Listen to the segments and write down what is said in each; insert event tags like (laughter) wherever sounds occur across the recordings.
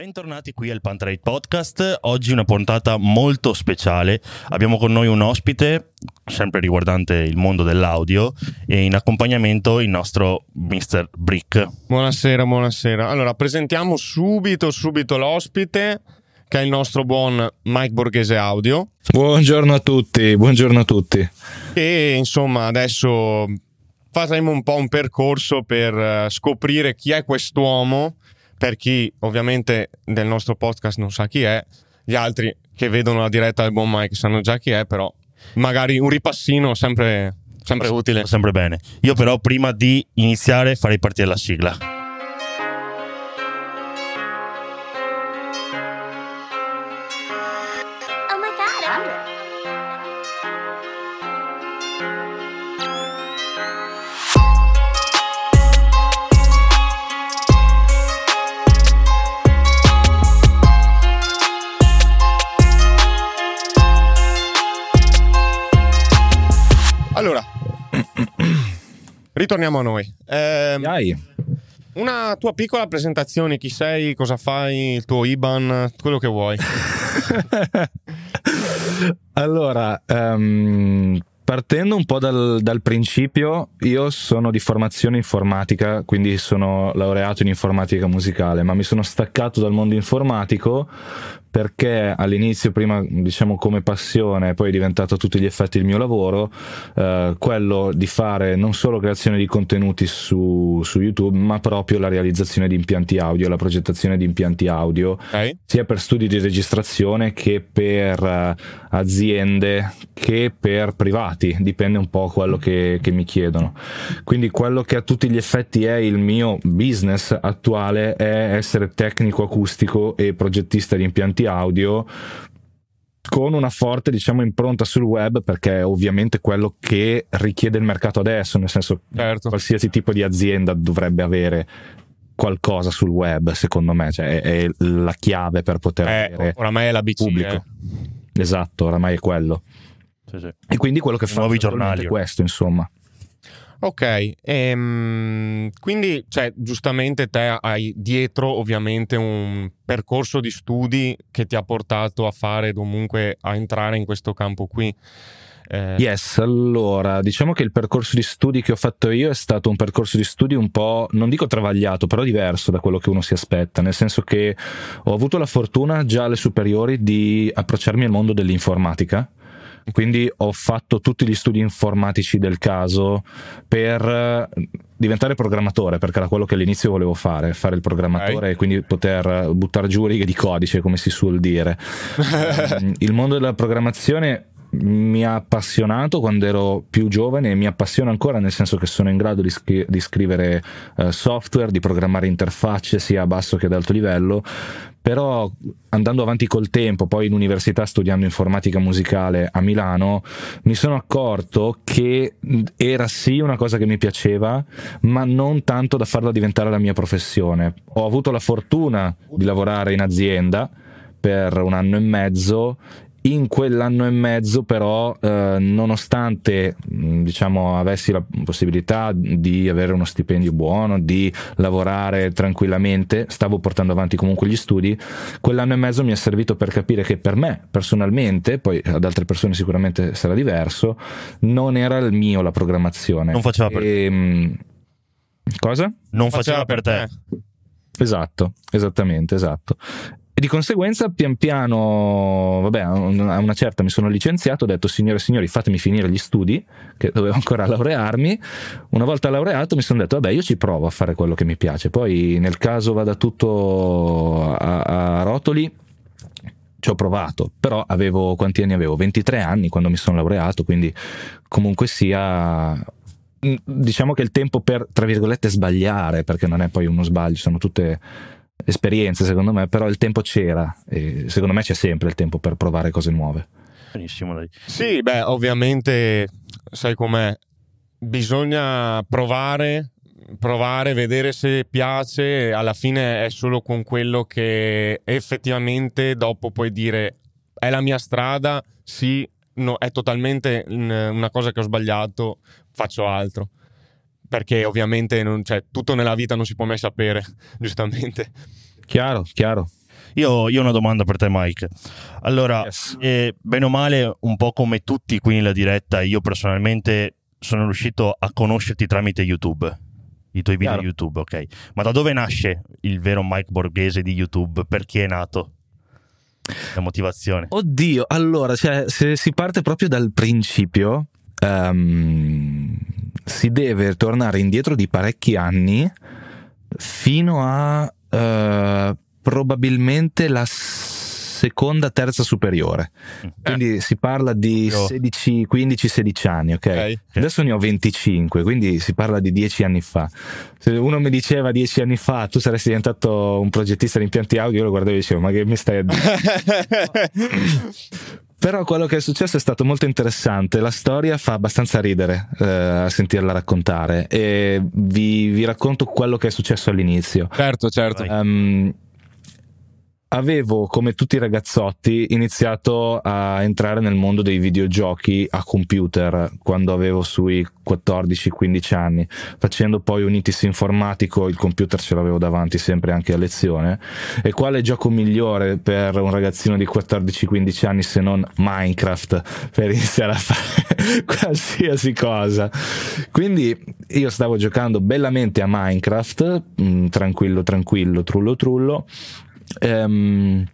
Bentornati qui al Pantrade Podcast. Oggi una puntata molto speciale. Abbiamo con noi un ospite, sempre riguardante il mondo dell'audio, e in accompagnamento il nostro Mr. Brick. Buonasera, buonasera. Allora, presentiamo subito, subito l'ospite, che è il nostro buon Mike Borghese Audio. Buongiorno a tutti, buongiorno a tutti. E insomma, adesso faremo un po' un percorso per eh, scoprire chi è quest'uomo per chi ovviamente del nostro podcast non sa chi è, gli altri che vedono la diretta del buon Mike sanno già chi è, però magari un ripassino sempre, sempre utile. Sempre bene. Io però prima di iniziare farei partire la sigla. Allora, (clears throat) ritorniamo a noi. Ehm, Dai. una tua piccola presentazione, chi sei, cosa fai, il tuo IBAN, quello che vuoi. (laughs) Allora, ehm, partendo un po' dal, dal principio, io sono di formazione informatica, quindi sono laureato in informatica musicale, ma mi sono staccato dal mondo informatico perché all'inizio, prima diciamo come passione, poi è diventato a tutti gli effetti il mio lavoro, eh, quello di fare non solo creazione di contenuti su, su YouTube, ma proprio la realizzazione di impianti audio, la progettazione di impianti audio, Ok? sia per studi di registrazione che per eh, aziende che per privati, dipende un po' quello che, che mi chiedono. Quindi quello che a tutti gli effetti è il mio business attuale è essere tecnico acustico e progettista di impianti audio con una forte diciamo impronta sul web perché è ovviamente quello che richiede il mercato adesso, nel senso Certo. qualsiasi tipo di azienda dovrebbe avere qualcosa sul web, secondo me, cioè è, è la chiave per poter Eh, avere oramai è l'ABC. pubblico. eh. Esatto, oramai è quello. Sì, sì. E quindi quello che fa nuovi naturalmente giornali. è questo, insomma. Ok, ehm, quindi cioè, giustamente te hai dietro ovviamente un percorso di studi che ti ha portato a fare comunque a entrare in questo campo qui. Eh, Yes, allora, diciamo che il percorso di studi che ho fatto io è stato un percorso di studi un po', non dico travagliato, però diverso da quello che uno si aspetta, nel senso che ho avuto la fortuna già alle superiori di approcciarmi al mondo dell'informatica. Quindi ho fatto tutti gli studi informatici del caso per eh, diventare programmatore, perché era quello che all'inizio volevo fare, fare il programmatore e quindi poter buttare giù righe di codice, come si suol dire. (laughs) Ehm, il mondo della programmazione mi ha appassionato quando ero più giovane e mi appassiona ancora nel senso che sono in grado di, scri- di scrivere eh, software, di programmare interfacce sia a basso che ad alto livello, però andando avanti col tempo, poi in università studiando informatica musicale a Milano, mi sono accorto che era sì una cosa che mi piaceva, ma non tanto da farla diventare la mia professione. Ho avuto la fortuna di lavorare in azienda per un anno e mezzo in quell'anno e mezzo però eh, nonostante mh, diciamo avessi la possibilità di avere uno stipendio buono di lavorare tranquillamente stavo portando avanti comunque gli studi quell'anno e mezzo mi è servito per capire che per me personalmente poi ad altre persone sicuramente sarà diverso non era il mio la programmazione Non faceva per E, mh, cosa? Non faceva per te. Esatto, esattamente, esatto. Di conseguenza, pian piano, vabbè, a una certa mi sono licenziato, ho detto signore e signori, fatemi finire gli studi, che dovevo ancora laurearmi. Una volta laureato mi sono detto, vabbè, io ci provo a fare quello che mi piace. Poi nel caso vada tutto a, a rotoli, ci ho provato, però avevo quanti anni avevo? 23 anni quando mi sono laureato, quindi comunque sia diciamo che il tempo per tra virgolette sbagliare, perché non è poi uno sbaglio, sono tutte esperienze secondo me, però il tempo c'era e secondo me c'è sempre il tempo per provare cose nuove. Benissimo, dai. Sì, beh, ovviamente sai com'è. Bisogna provare, provare, vedere se piace. Alla fine è solo con quello che effettivamente dopo puoi dire è la mia strada, sì, no, è totalmente una cosa che ho sbagliato, faccio altro. Perché ovviamente non, cioè, tutto nella vita non si può mai sapere, (laughs) giustamente. Chiaro, chiaro. Io, io ho una domanda per te, Mike. Allora, Yes. eh, bene o male, un po' come tutti qui nella diretta, io personalmente sono riuscito a conoscerti tramite YouTube. I tuoi video Chiaro. YouTube, ok. Ma da dove nasce il vero Mike Borghese di YouTube? Perché è nato? La motivazione. Oddio, allora, cioè, se si parte proprio dal principio, ehm, si deve tornare indietro di parecchi anni fino a eh, probabilmente la seconda, terza superiore. Quindi si parla di Io- 16, 15, 16 anni, ok? Ok. Adesso ne ho 25, quindi si parla di 10 anni fa. Se uno mi diceva 10 anni fa tu saresti diventato un progettista di impianti audio, io lo guardavo e dicevo, ma che mi stai a dire? (laughs) Però quello che è successo è stato molto interessante. La storia fa abbastanza ridere eh, a sentirla raccontare e vi, vi racconto quello che è successo all'inizio. certo, certo. Vai. Avevo, come tutti i ragazzotti, iniziato a entrare nel mondo dei videogiochi a computer quando avevo sui 14-15 anni, facendo poi un ITIS informatico, il computer ce l'avevo davanti sempre anche a lezione. E quale gioco migliore per un ragazzino di 14-15 anni se non Minecraft per iniziare a fare (laughs) qualsiasi cosa? Quindi io stavo giocando bellamente a Minecraft, mh, tranquillo, tranquillo, trullo, trullo. Ehm,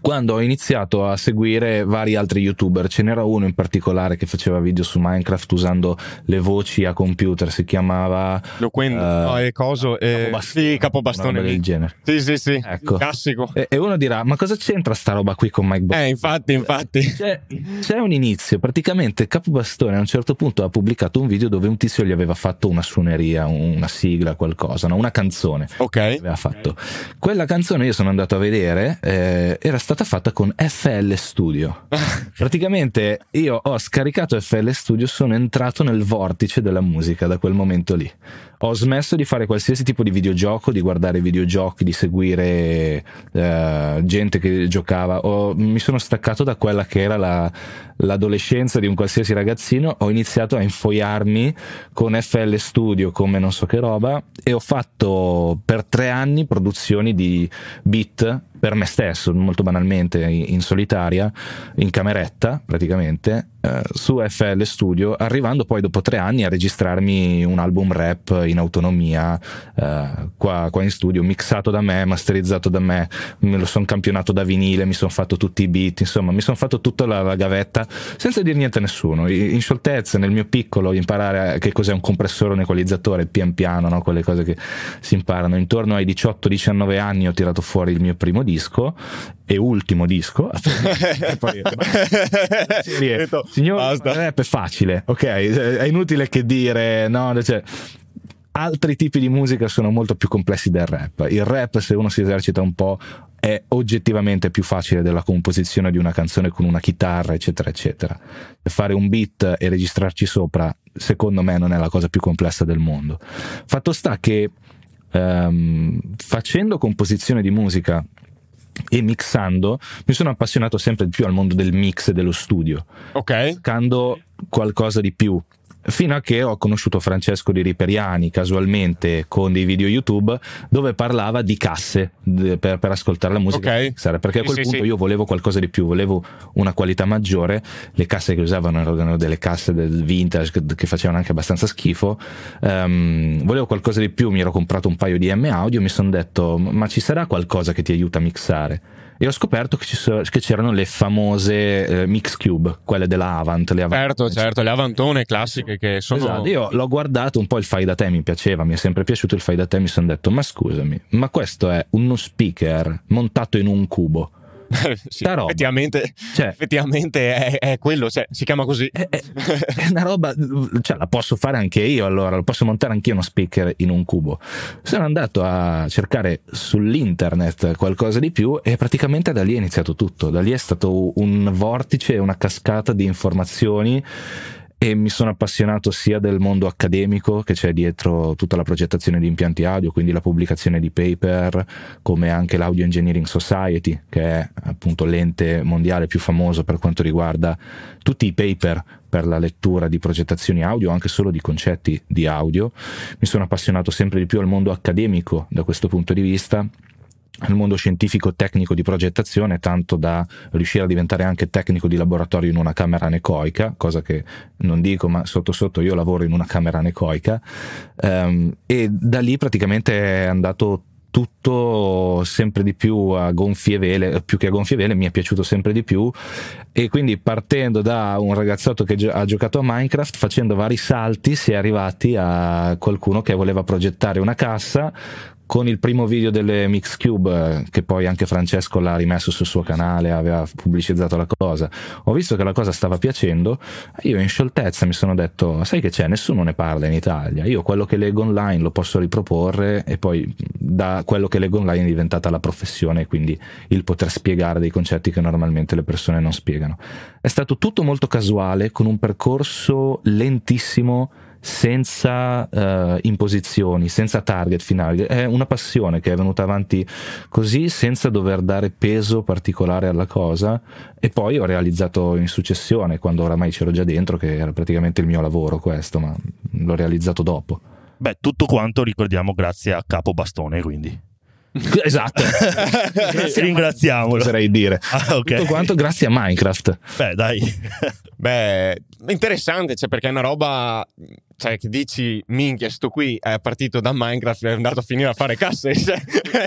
quando ho iniziato a seguire vari altri youtuber, ce n'era uno in particolare che faceva video su Minecraft usando le voci a computer, si chiamava Lo quindi, Eh, no, è coso, eh, Capobastone, sì, capobastone. del genere. Sì, sì, sì. Ecco. Classico. E, e uno dirà: Ma cosa c'entra sta roba qui con Mike Bob? Eh, infatti, infatti. C'è, c'è un inizio, praticamente Capobastone a un certo punto ha pubblicato un video dove un tizio gli aveva fatto una suoneria, una sigla, qualcosa, no? una canzone. Ok. aveva fatto. Quella canzone io sono andato a vedere, eh, era stata fatta con FL Studio. (laughs) Praticamente io ho scaricato FL Studio, sono entrato nel vortice della musica da quel momento lì. Ho smesso di fare qualsiasi tipo di videogioco, di guardare videogiochi, di seguire eh, gente che giocava. Ho- mi sono staccato da quella che era la- l'adolescenza di un qualsiasi ragazzino. Ho iniziato a infoiarmi con FL Studio come non so che roba e ho fatto per tre anni produzioni di beat per me stesso, molto banalmente in, solitaria, in cameretta praticamente, eh, su FL Studio, arrivando poi dopo tre anni a registrarmi un album rap in autonomia eh, qua, qua in studio, mixato da me, masterizzato da me, me lo sono campionato da vinile, mi sono fatto tutti i beat, insomma mi sono fatto tutta la, la gavetta senza dire niente a nessuno, in in scioltezza, nel mio piccolo, imparare che cos'è un compressore, un equalizzatore, pian piano, no? quelle cose che si imparano. Intorno ai 18-19 anni ho tirato fuori il mio primo disco e ultimo disco. (laughs) E poi- Serie, Detto, Signor, basta. rap è facile, ok? È inutile che dire, no, cioè, altri tipi di musica sono molto più complessi del rap. Il rap, se uno si esercita un po', è oggettivamente più facile della composizione di una canzone con una chitarra, eccetera, eccetera. Fare un beat e registrarci sopra, secondo me, non è la cosa più complessa del mondo. Fatto sta che ehm, facendo composizione di musica e mixando, mi sono appassionato sempre di più al mondo del mix e dello studio Ok. cercando qualcosa di più. Fino a che ho conosciuto Francesco di Riperiani casualmente con dei video YouTube dove parlava di casse per, per ascoltare la musica. Ok. mixare, perché a quel sì, punto sì. io volevo qualcosa di più, volevo una qualità maggiore. Le casse che usavano erano delle casse del vintage che, facevano anche abbastanza schifo. Ehm, volevo qualcosa di più, mi ero comprato un paio di M audio, mi sono detto ma ci sarà qualcosa che ti aiuta a mixare? E ho scoperto che, ci so- che c'erano le famose eh, Mix Cube, quelle della Avant. Le Avant Certo, certo, le avantone classiche che sono... Esatto, io l'ho guardato un po' il fai da te, mi piaceva, mi è sempre piaciuto il fai da te, mi sono detto, ma scusami, ma questo è uno speaker montato in un cubo. (laughs) sì, effettivamente, Cioè- effettivamente è, è quello, cioè, si chiama così. È, è- è una roba, cioè la posso fare anche io allora, lo posso montare anche io uno speaker in un cubo. Sono andato a cercare sull'internet qualcosa di più e praticamente da lì è iniziato tutto. Da lì è stato un vortice, una cascata di informazioni e mi sono appassionato sia del mondo accademico che c'è dietro tutta la progettazione di impianti audio, quindi la pubblicazione di paper, come anche l'Audio Engineering Society, che è appunto l'ente mondiale più famoso per quanto riguarda tutti i paper per la lettura di progettazioni audio, anche solo di concetti di audio. Mi sono appassionato sempre di più al mondo accademico da questo punto di vista nel mondo scientifico tecnico di progettazione, tanto da riuscire a diventare anche tecnico di laboratorio in una camera anecoica, cosa che non dico, ma sotto sotto io lavoro in una camera anecoica, um, e da lì praticamente è andato tutto sempre di più a gonfie vele, più che a gonfie vele, mi è piaciuto sempre di più. E quindi partendo da un ragazzotto che ha giocato a Minecraft, facendo vari salti, si è arrivati a qualcuno che voleva progettare una cassa con il primo video delle Mixcube che poi anche Francesco l'ha rimesso sul suo canale aveva pubblicizzato la cosa. Ho visto che la cosa stava piacendo io in scioltezza mi sono detto sai che c'è? Nessuno ne parla in Italia. Io quello che leggo online lo posso riproporre e poi da quello che leggo online è diventata la professione quindi il poter spiegare dei concetti che normalmente le persone non spiegano. È stato tutto molto casuale con un percorso lentissimo senza uh, imposizioni, senza target finali. È una passione che è venuta avanti così senza dover dare peso particolare alla cosa e poi ho realizzato in successione, quando oramai c'ero già dentro, che era praticamente il mio lavoro questo, ma l'ho realizzato dopo. Beh, tutto quanto ricordiamo grazie a Capo Bastone, quindi. (laughs) Esatto. Ringraziamolo. Oserei dire. Ah, okay. Tutto quanto grazie a Minecraft. Beh, dai. Beh, interessante, cioè perché è una roba cioè che dici minchia sto qui è partito da Minecraft e è andato a finire a fare casse (laughs) cioè.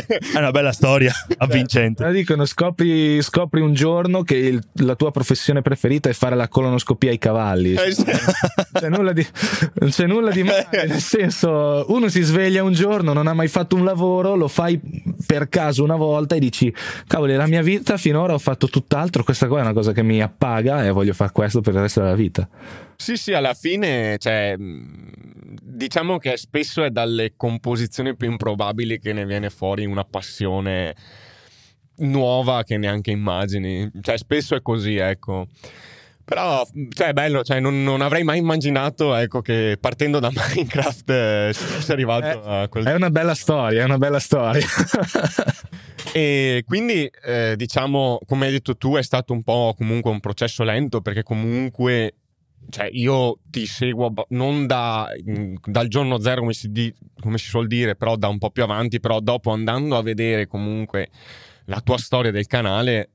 è una bella storia (laughs) (laughs) avvincente cioè, dicono scopri, scopri, un giorno che il, la tua professione preferita è fare la colonoscopia ai cavalli eh, sì. c'è nulla di, c'è nulla di male nel senso uno si sveglia un giorno non ha mai fatto un lavoro lo fai per caso una volta e dici cavoli la mia vita finora ho fatto tutt'altro questa qua è una cosa che mi appaga e voglio fare questo per il resto della vita sì, sì, alla fine, cioè, diciamo che spesso è dalle composizioni più improbabili che ne viene fuori una passione nuova che neanche immagini. Cioè, spesso è così, ecco. Però, cioè, è bello, cioè, non, non, avrei mai immaginato, ecco, che partendo da (laughs) Minecraft eh, sia arrivato è, a quel... È una bella storia, è una bella storia. (laughs) e quindi, eh, diciamo, come hai detto tu, è stato un po' comunque un processo lento, perché comunque cioè io ti seguo non da, mm, dal giorno zero come si, di, come si suol dire, però da un po' più avanti, però dopo andando a vedere comunque la tua storia del canale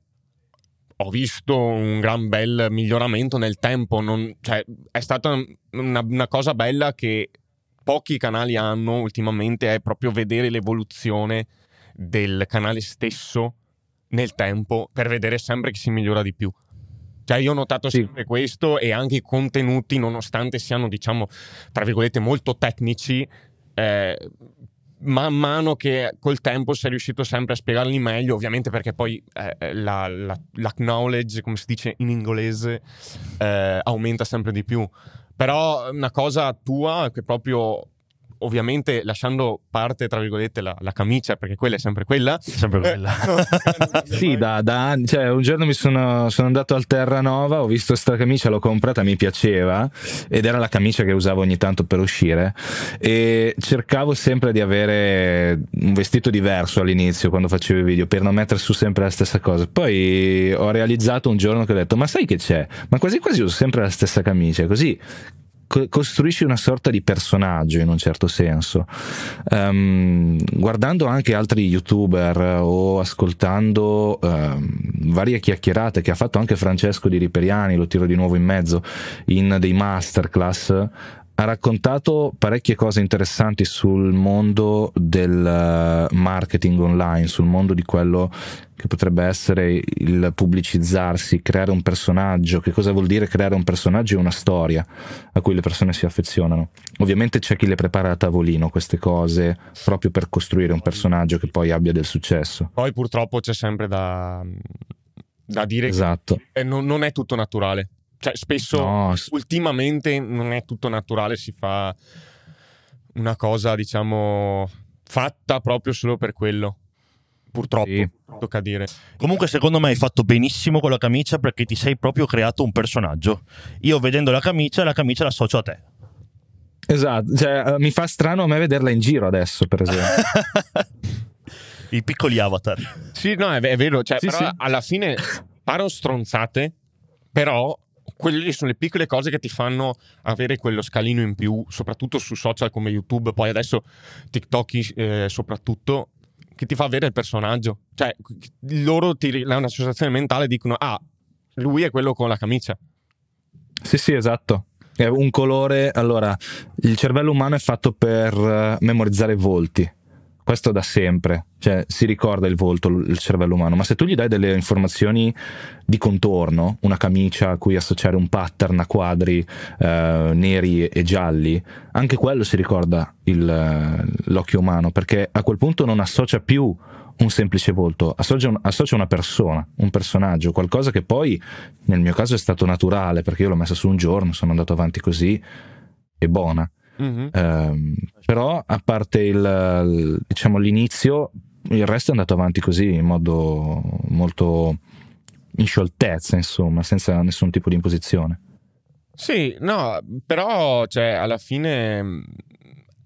ho visto un gran bel miglioramento nel tempo, non, cioè, è stata una, una cosa bella che pochi canali hanno ultimamente, è proprio vedere l'evoluzione del canale stesso nel tempo per vedere sempre che si migliora di più. Cioè io ho notato sì. sempre questo e anche i contenuti, nonostante siano, diciamo, tra virgolette, molto tecnici, eh, man mano che col tempo sei riuscito sempre a spiegarli meglio, ovviamente perché poi eh, eh la, la, la, knowledge, come si dice in inglese, eh, aumenta sempre di più. Però una cosa tua che proprio ovviamente lasciando parte, tra virgolette, la, la, camicia, perché quella è sempre quella. Sempre quella. sì, da, da, anni. Cioè, un giorno mi sono, sono, andato al Terranova, ho visto questa camicia, l'ho comprata, mi piaceva ed era la camicia che usavo ogni tanto per uscire e cercavo sempre di avere un vestito diverso all'inizio quando facevo i video per non mettere su sempre la stessa cosa. Poi ho realizzato un giorno che ho detto, ma sai che c'è? Ma quasi quasi uso sempre la stessa camicia, così costruisci una sorta di personaggio in un certo senso. Um, guardando anche altri youtuber o ascoltando um, varie chiacchierate che ha fatto anche Francesco di Riperiani, lo tiro di nuovo in mezzo, in dei masterclass, ha raccontato parecchie cose interessanti sul mondo del eh, marketing online, sul mondo di quello che potrebbe essere il pubblicizzarsi, creare un personaggio. Che cosa vuol dire creare un personaggio e una storia a cui le persone si affezionano? Ovviamente c'è chi le prepara a tavolino queste cose proprio per costruire un personaggio che poi abbia del successo. Poi purtroppo c'è sempre da, da dire esatto. che non, non è tutto naturale cioè, spesso, no. ultimamente, non è tutto naturale, si fa una cosa, diciamo, fatta proprio solo per quello. Purtroppo, sì. tocca dire. Comunque, secondo me hai fatto benissimo con la camicia perché ti sei proprio creato un personaggio. Io vedendo la camicia, la camicia l'associo a te. Esatto, cioè, uh, mi fa strano a me vederla in giro adesso, per esempio. (laughs) I piccoli avatar. Sì, no, è, è vero, cioè, sì, sì. alla fine paro stronzate, però quelle sono le piccole cose che ti fanno avere quello scalino in più, soprattutto su social come YouTube, poi adesso TikTok eh, soprattutto, che ti fa avere il personaggio. Cioè, loro ti hanno un'associazione mentale dicono, ah, lui è quello con la camicia. Sì, sì, esatto. È un colore. Allora, il cervello umano è fatto per eh, memorizzare volti. Questo da sempre, cioè si ricorda il volto, il cervello umano, ma se tu gli dai delle informazioni di contorno, una camicia a cui associare un pattern a quadri eh, neri e gialli, anche quello si ricorda il, l'occhio umano, perché a quel punto non associa più un semplice volto, associa, un, associa una persona, un personaggio, qualcosa che poi nel mio caso è stato naturale, perché io l'ho messa su un giorno, sono andato avanti così, e buona. Mhm. Ehm, però a parte il, il- diciamo l'inizio, il resto è andato avanti così in modo molto in scioltezza, insomma, senza nessun tipo di imposizione. Sì, no, però cioè, alla fine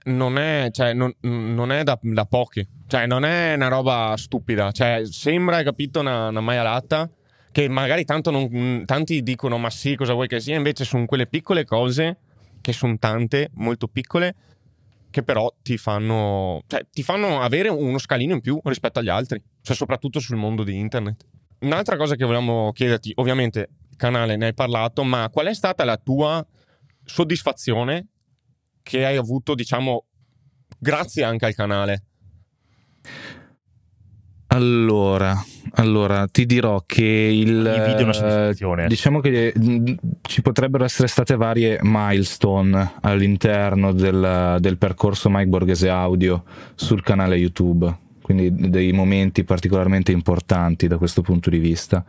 non è, cioè, non, non è da, da pochi, cioè non è una roba stupida, cioè sembra, hai capito, una, una maialata che magari tanto non- tanti dicono ma sì, cosa vuoi che sia, invece sono quelle piccole cose, che sono tante, molto piccole, che però ti fanno, cioè, ti fanno avere uno scalino in più rispetto agli altri, cioè soprattutto sul mondo di internet. Un'altra cosa che volevamo chiederti, ovviamente canale ne hai parlato, ma qual è stata la tua soddisfazione che hai avuto, diciamo, grazie anche al canale? Allora, allora, ti dirò che il Ogni video è una eh. Diciamo che mh, ci potrebbero essere state varie milestone all'interno del, del percorso Mike Borghese Audio sul canale YouTube, quindi dei momenti particolarmente importanti da questo punto di vista.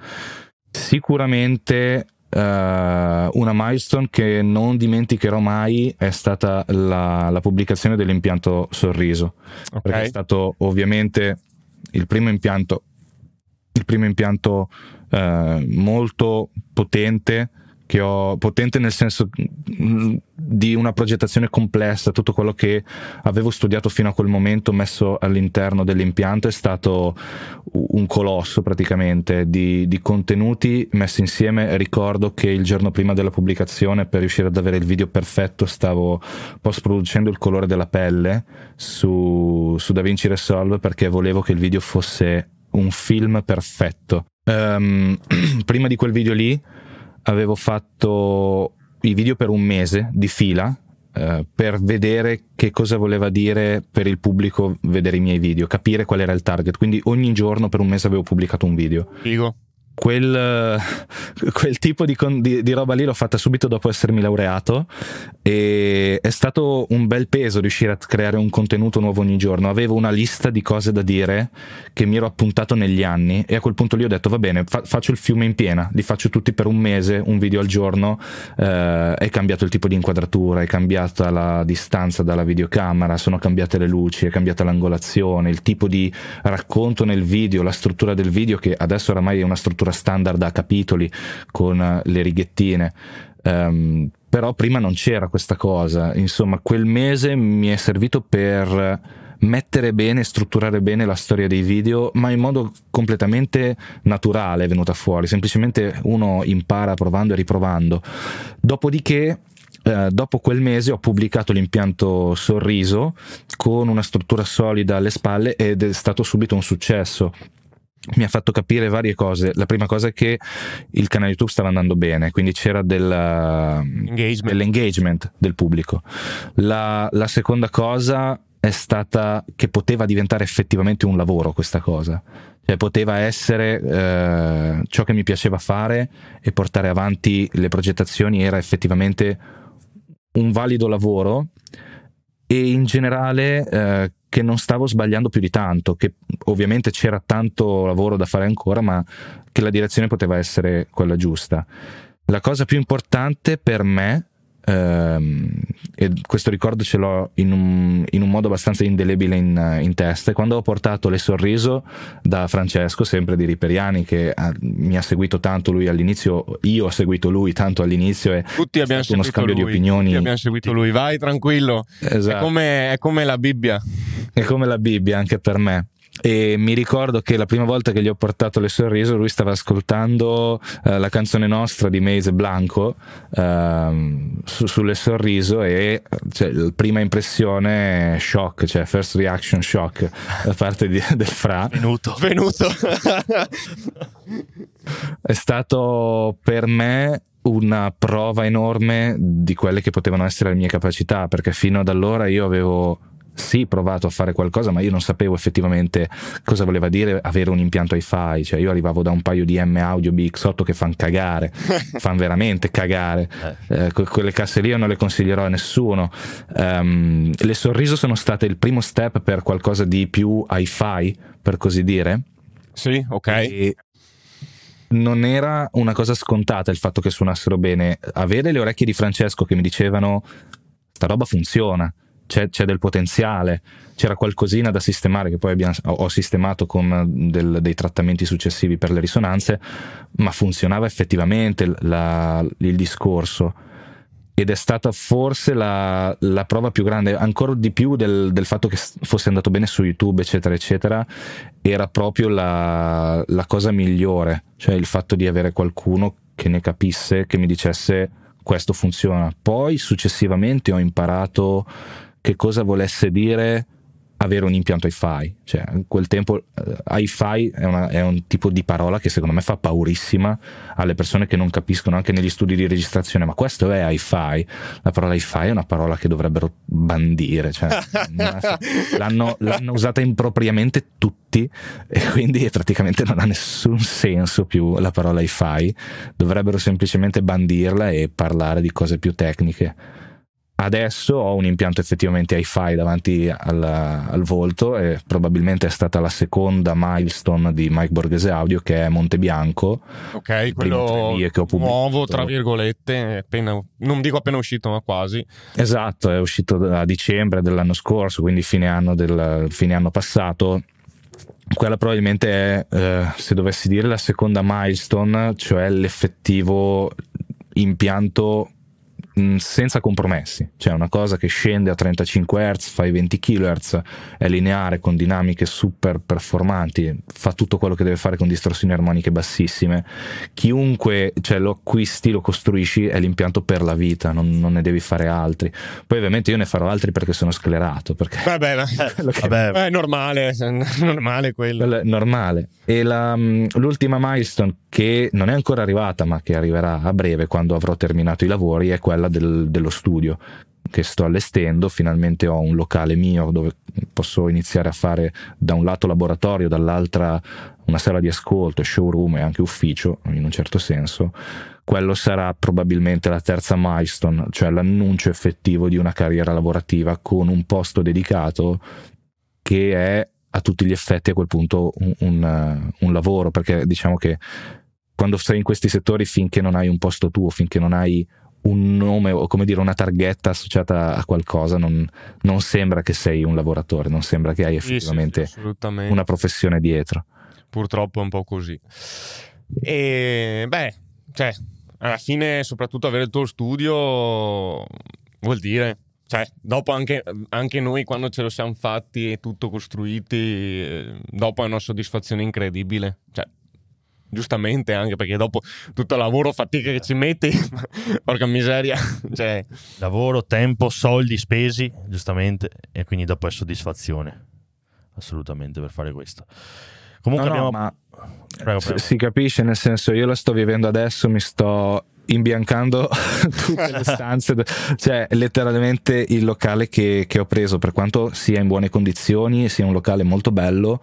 Sicuramente eh, una milestone che non dimenticherò mai è stata la, la pubblicazione dell'impianto Sorriso perché è stato ovviamente il primo impianto, il primo impianto eh, molto potente che ho potente nel senso mm, di una progettazione complessa, tutto quello che avevo studiato fino a quel momento messo all'interno dell'impianto è stato un colosso praticamente di, di contenuti messi insieme. Ricordo che il giorno prima della pubblicazione, per riuscire ad avere il video perfetto, stavo post producendo il colore della pelle su, su DaVinci Resolve perché volevo che il video fosse un film perfetto. Ehm, (clears throat) prima di quel video lì avevo fatto i video per un mese di fila eh, per vedere che cosa voleva dire per il pubblico vedere i miei video, capire qual era il target. Quindi ogni giorno per un mese avevo pubblicato un video Figo. Quel, (laughs) quel tipo di, di- di roba lì l'ho fatta subito dopo essermi laureato e è stato un bel peso riuscire a creare un contenuto nuovo ogni giorno. Avevo una lista di cose da dire che mi ero appuntato negli anni e a quel punto lì ho detto va bene, fa- faccio il fiume in piena, li faccio tutti per un mese, un video al giorno, eh, è cambiato il tipo di inquadratura, è cambiata la distanza dalla videocamera, sono cambiate le luci, è cambiata l'angolazione, il tipo di racconto nel video, la struttura del video che adesso oramai è una struttura standard a capitoli con eh, le righettine. Ehm, però prima non c'era questa cosa, insomma quel mese mi è servito per mettere bene, strutturare bene la storia dei video, ma in modo completamente naturale è venuta fuori, semplicemente uno impara provando e riprovando. Dopodiché eh, dopo quel mese ho pubblicato l'impianto Sorriso con una struttura solida alle spalle ed è stato subito un successo. Mi ha fatto capire varie cose. La prima cosa è che il canale YouTube stava andando bene, quindi c'era del, Engagement. dell'engagement del pubblico. La, la seconda cosa è stata che poteva diventare effettivamente un lavoro questa cosa. Cioè poteva essere eh, ciò che mi piaceva fare e portare avanti le progettazioni era effettivamente un valido lavoro e in generale eh, che non stavo sbagliando più di tanto, che ovviamente c'era tanto lavoro da fare ancora, ma che la direzione poteva essere quella giusta. La cosa più importante per me, e questo ricordo ce l'ho in un, in un modo abbastanza indelebile in, in testa, è quando ho portato le sorriso da Francesco, sempre di Riperiani, che ha- mi ha seguito tanto lui all'inizio, io ho seguito lui tanto all'inizio e Tutti abbiamo stato uno seguito scambio lui. di opinioni. Tutti abbiamo seguito lui. Vai tranquillo. È, Esatto. come, è come la Bibbia. È come la Bibbia anche per me. E mi ricordo che la prima volta che gli ho portato le sorriso lui stava ascoltando eh, la canzone nostra di Maze Blanco ehm, su, sulle sorriso e cioè, la prima impressione è shock, cioè first reaction shock da parte di, (laughs) del Fra. Venuto. Venuto. È stato per me una prova enorme di quelle che potevano essere le mie capacità, perché fino ad allora io avevo sì provato a fare qualcosa, ma io non sapevo effettivamente cosa voleva dire avere un impianto hi-fi, cioè io arrivavo da un paio di M audio BX8 che fanno cagare, (laughs) fanno veramente cagare, eh, quelle casse lì io non le consiglierò a nessuno. Um, le sorriso sono state il primo step per qualcosa di più hi-fi, per così dire. Sì, ok. E non era una cosa scontata il fatto che suonassero bene. Avere le orecchie di Francesco che mi dicevano sta roba funziona, c'è, c'è del potenziale, c'era qualcosina da sistemare che poi abbiamo, ho sistemato con del, dei trattamenti successivi per le risonanze, ma funzionava effettivamente la, il discorso ed è stata forse la, la, prova più grande, ancora di più del, del, fatto che fosse andato bene su YouTube, eccetera, eccetera, era proprio la, la, cosa migliore, cioè il fatto di avere qualcuno che ne capisse, che mi dicesse questo funziona. Poi successivamente ho imparato che cosa volesse dire avere un impianto hi-fi, cioè in quel tempo uh, hi-fi è, una, è, un tipo di parola che secondo me fa paurissima alle persone che non capiscono anche negli studi di registrazione, ma questo è hi-fi, la parola hi-fi è una parola che dovrebbero bandire, cioè, (laughs) l'hanno, l'hanno, usata impropriamente tutti e quindi praticamente non ha nessun senso più la parola hi-fi, dovrebbero semplicemente bandirla e parlare di cose più tecniche. Adesso ho un impianto effettivamente hi-fi davanti al, al, volto e probabilmente è stata la seconda milestone di Mike Borghese Audio che è Monte Bianco. Ok, quello nuovo tra virgolette, appena, non dico appena uscito ma quasi. Esatto, è uscito a dicembre dell'anno scorso, quindi fine anno, del, fine anno passato. Quella probabilmente è, eh, se dovessi dire, la seconda milestone, cioè l'effettivo impianto Senza compromessi, cioè una cosa che scende a 35 Hz, fa i 20 kHz, è lineare con dinamiche super performanti, fa tutto quello che deve fare con distorsioni armoniche bassissime. Chiunque cioè, lo acquisti, lo costruisci, è l'impianto per la vita, non, non, ne devi fare altri. Poi ovviamente io ne farò altri perché sono sclerato. Perché vabbè, (laughs) vabbè. è normale, è normale quello. È normale. E la, l'ultima milestone che non è ancora arrivata ma che arriverà a breve quando avrò terminato i lavori è quella del, dello studio che sto allestendo, finalmente ho un locale mio dove posso iniziare a fare da un lato laboratorio, dall'altra una sala di ascolto, showroom e anche ufficio in un certo senso. Quello sarà probabilmente la terza milestone, cioè l'annuncio effettivo di una carriera lavorativa con un posto dedicato che è a tutti gli effetti a quel punto un, un, un lavoro, perché diciamo che quando sei in questi settori finché non hai un posto tuo, finché non hai un nome o come dire una targhetta associata a qualcosa, non, non sembra che sei un lavoratore, non sembra che hai effettivamente sì, sì, una professione dietro. Purtroppo è un po' così. E beh, cioè, alla fine, soprattutto avere il tuo studio vuol dire cioè, dopo anche, anche, noi quando ce lo siamo fatti e tutto costruiti, dopo è una soddisfazione incredibile. Cioè, giustamente anche perché dopo tutto il lavoro, fatica che ci metti, (laughs) porca miseria. (laughs) Cioè... Lavoro, tempo, soldi spesi, giustamente, e quindi dopo è soddisfazione, assolutamente, per fare questo. Comunque no, abbiamo... No, ma prego, prego. Si capisce, nel senso, io la sto vivendo adesso, mi sto imbiancando (laughs) tutte le stanze, cioè letteralmente il locale che, che, ho preso, per quanto sia in buone condizioni, sia un locale molto bello,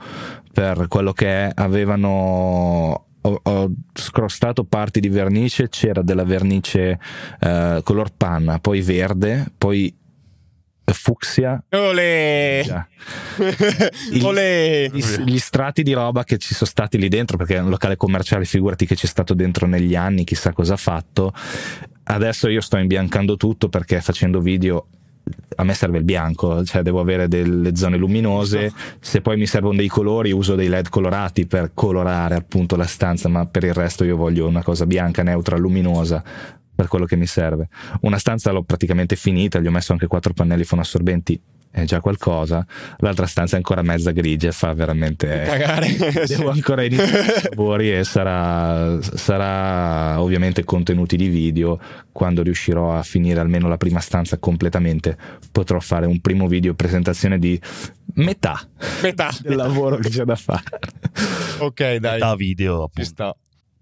per quello che è, avevano ho, ho, scrostato parti di vernice, c'era della vernice eh, color panna, poi verde, poi fucsia. Olè! (laughs) Il, Olè! Gli, gli, strati di roba che ci sono stati lì dentro, perché è un locale commerciale, figurati che c'è stato dentro negli anni, chissà cosa ha fatto. Adesso io sto imbiancando tutto perché facendo video a me serve il bianco, cioè devo avere delle zone luminose, se poi mi servono dei colori uso dei led colorati per colorare appunto la stanza, ma per il resto io voglio una cosa bianca, neutra, luminosa per quello che mi serve. Una stanza l'ho praticamente finita, gli ho messo anche quattro pannelli fonoassorbenti è già qualcosa. L'altra stanza è ancora mezza grigia e fa veramente. Cagare. (laughs) Devo ancora iniziare i lavori e sarà, sarà ovviamente contenuti di video. Quando riuscirò a finire almeno la prima stanza completamente, potrò fare un primo video presentazione di metà Metà. (laughs) del lavoro che c'è da fare. Ok, dai. Da video, Ci appunto.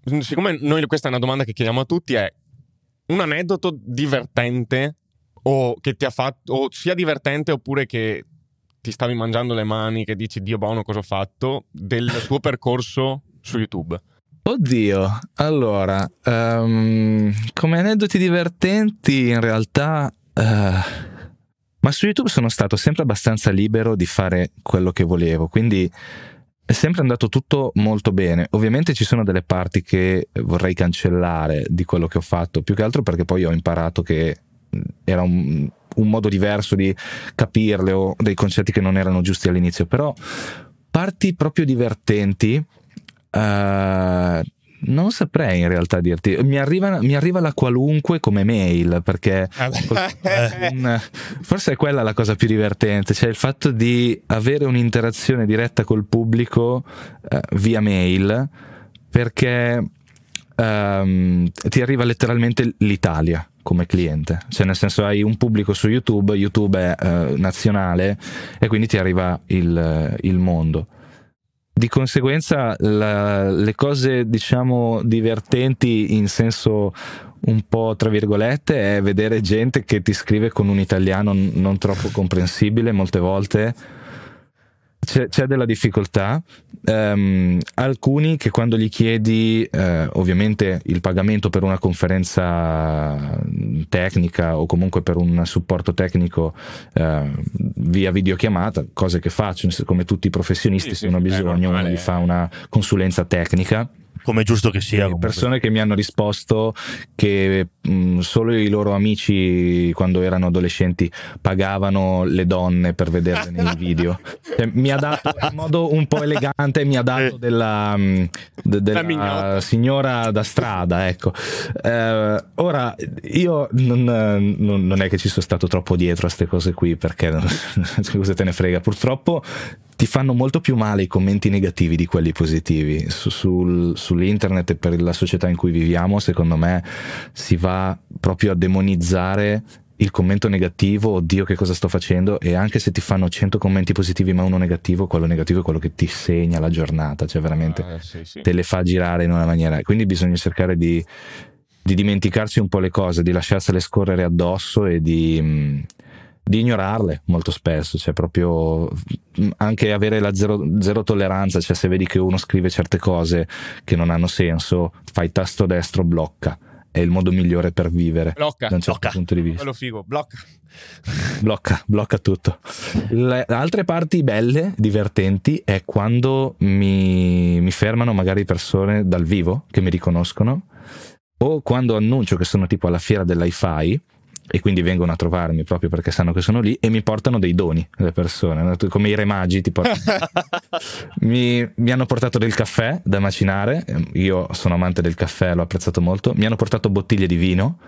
sta. Siccome noi questa è una domanda che chiediamo a tutti, è un aneddoto divertente o che ti ha fatto, o sia divertente oppure che ti stavi mangiando le mani, che dici Dio buono cosa ho fatto, del (laughs) tuo percorso su YouTube. Oddio, allora, ehm, come aneddoti divertenti in realtà... eh, ma su YouTube sono stato sempre abbastanza libero di fare quello che volevo, quindi è sempre andato tutto molto bene. Ovviamente ci sono delle parti che vorrei cancellare di quello che ho fatto, più che altro perché poi ho imparato che era un, un modo diverso di capirle o dei concetti che non erano giusti all'inizio, però parti proprio divertenti. eh, non saprei in realtà dirti. Mi arriva, mi arriva la qualunque come mail perché un- forse è quella la cosa più divertente, cioè il fatto di avere un'interazione diretta col pubblico eh, via mail perché ehm, ti arriva letteralmente l'Italia come cliente, cioè nel senso hai un pubblico su YouTube, YouTube è eh, nazionale e quindi ti arriva il, il mondo. Di conseguenza la- le cose diciamo divertenti in senso un po' tra virgolette è vedere gente che ti scrive con un italiano non troppo comprensibile molte volte. C'è, c'è della difficoltà. Ehm, alcuni che quando gli chiedi eh, ovviamente il pagamento per una conferenza tecnica o comunque per un supporto tecnico eh, via videochiamata, cose che faccio come tutti i professionisti, se uno ha è bisogno, uno gli fa una consulenza tecnica. Come è giusto che sia. Comunque. persone che mi hanno risposto che mh, solo i loro amici quando erano adolescenti pagavano le donne per vederle nei video. (laughs) Cioè, mi ha dato in modo un po' elegante, mi ha dato della, mh, de- della signora da strada. Ecco. Eh, ora io non, non- non è che ci sono stato troppo dietro a queste cose qui perché (laughs) cosa te ne frega. Purtroppo ti fanno molto più male i commenti negativi di quelli positivi Su- sul- sull'internet e per la società in cui viviamo secondo me si va proprio a demonizzare il commento negativo oddio che cosa sto facendo e anche se ti fanno 100 commenti positivi ma uno negativo quello negativo è quello che ti segna la giornata cioè veramente Eh, sì, sì. te le fa girare in una maniera. Quindi bisogna cercare di, di dimenticarsi un po' le cose, di lasciarsele scorrere addosso e di, mh, di ignorarle molto spesso. Cioè, proprio mh, anche avere la zero, zero tolleranza. Cioè, se vedi che uno scrive certe cose che non hanno senso, fai tasto destro, blocca. È il modo migliore per vivere Blocca. da un certo blocca. punto di vista Quello figo, blocca. (laughs) blocca, blocca tutto. Le altre parti belle, divertenti, è quando mi, mi fermano magari persone dal vivo che mi riconoscono o quando annuncio che sono tipo alla fiera dell'hi-fi e quindi vengono a trovarmi proprio perché sanno che sono lì e mi portano dei doni le persone, no? come i re magi ti portano (laughs) mi, mi hanno portato del caffè da macinare, io sono amante del caffè, l'ho apprezzato molto, mi hanno portato bottiglie di vino.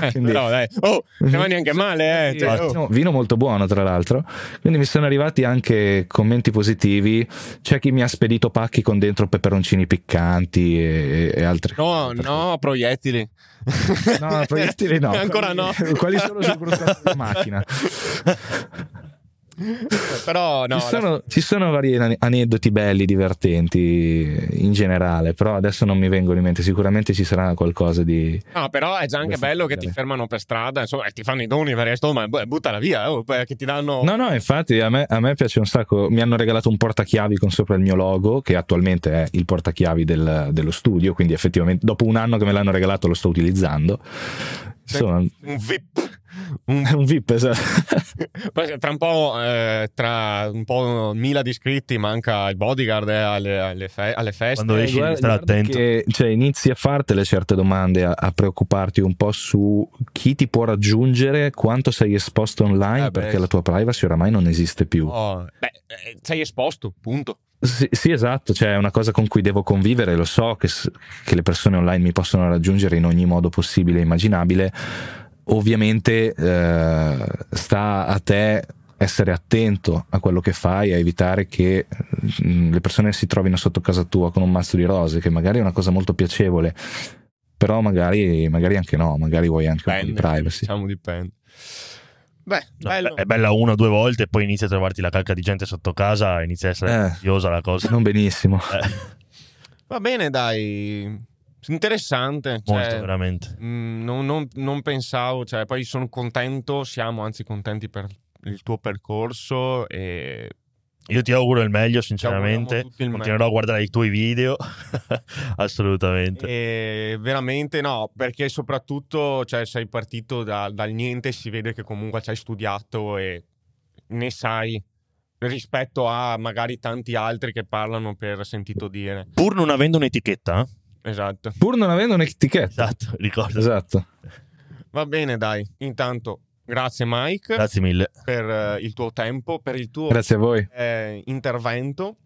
Eh, Quindi- però dai, oh, (laughs) non va neanche male, eh. cioè, oh. Vino, molto buono, tra l'altro. Quindi mi sono arrivati anche commenti positivi. C'è chi mi ha spedito pacchi con dentro peperoncini piccanti e, e altre No, no, proiettili. No, proiettili no. (laughs) Ancora no. (laughs) Quelli solo sul cruscotto della macchina. Però no, ci, sono, ci sono vari ane- aneddoti belli, divertenti in generale, però adesso non mi vengono in mente. Sicuramente ci sarà qualcosa di. No, però è già anche bello che ti fermano per strada, insomma, e ti fanno i doni per resto, ma buttala via, oh, che ti danno... No, no, infatti a me, a me piace un sacco. Mi hanno regalato un portachiavi con sopra il mio logo, che attualmente è il portachiavi del- dello studio. Quindi, effettivamente, dopo un anno che me l'hanno regalato, lo sto utilizzando. Insomma, Un VIP. Un- (laughs) un VIP, esatto. (laughs) Poi tra un po', eh, tra un po' mila di iscritti, manca il bodyguard eh, alle, alle fe- alle feste. Quando esci devi stare attento. Che, cioè, inizi a fartele certe domande, a, a preoccuparti un po' su chi ti può raggiungere, quanto sei esposto online, Eh, perché la tua privacy oramai non esiste più. Oh, beh, eh, sei esposto, punto. Sì, sì, esatto, cioè è una cosa con cui devo convivere, lo so che, che le persone online mi possono raggiungere in ogni modo possibile e immaginabile. Ovviamente eh, sta a te essere attento a quello che fai, a evitare che mm, le persone si trovino sotto casa tua con un mazzo di rose, che magari è una cosa molto piacevole, però magari, magari anche no, magari vuoi anche un po' di Dipende, privacy. Diciamo dipende. Beh, No, bello. È bella una o due volte e poi inizia a trovarti la calca di gente sotto casa, inizia a essere Eh. fastidiosa la cosa. Non benissimo. Eh, Va bene, dai. Interessante. molto, cioè, veramente. mm, non, non- non pensavo, cioè, poi sono contento, siamo anzi contenti per il tuo percorso e Io ti auguro il meglio, sinceramente. il Continuerò a guardare i tuoi video. (laughs) Assolutamente. E veramente no, perché soprattutto cioè, sei partito da- dal niente, si vede che comunque ci hai studiato e ne sai rispetto a magari tanti altri che parlano per sentito dire. Pur non avendo un'etichetta, eh? Esatto. Pur non avendo un'etichetta. esatto, ricorda. Esatto. Va bene, dai. Intanto, grazie Mike Grazie mille. per eh, il tuo tempo, per il tuo eh, intervento.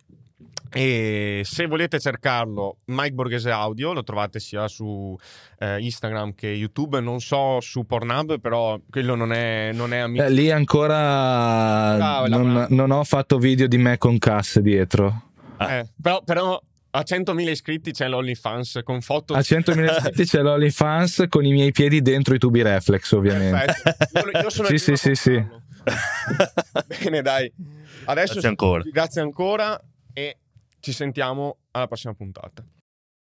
E se volete cercarlo, Mike Borghese Audio lo trovate sia su eh, Instagram che YouTube. Non so su Pornhub, però quello non è, non è amico. Eh, lì ancora la non, non ho fatto video di me con casse dietro. Eh, però, però a 100.000 iscritti c'è l'OnlyFans con foto. A 100.000 (laughs) iscritti c'è l'OnlyFans con i miei piedi dentro i tubi reflex, ovviamente. Perfetto. Io, io sono il Sì, sì, sì, sì. Bene, dai. Adesso Grazie ancora. Grazie ancora e ci sentiamo alla prossima puntata.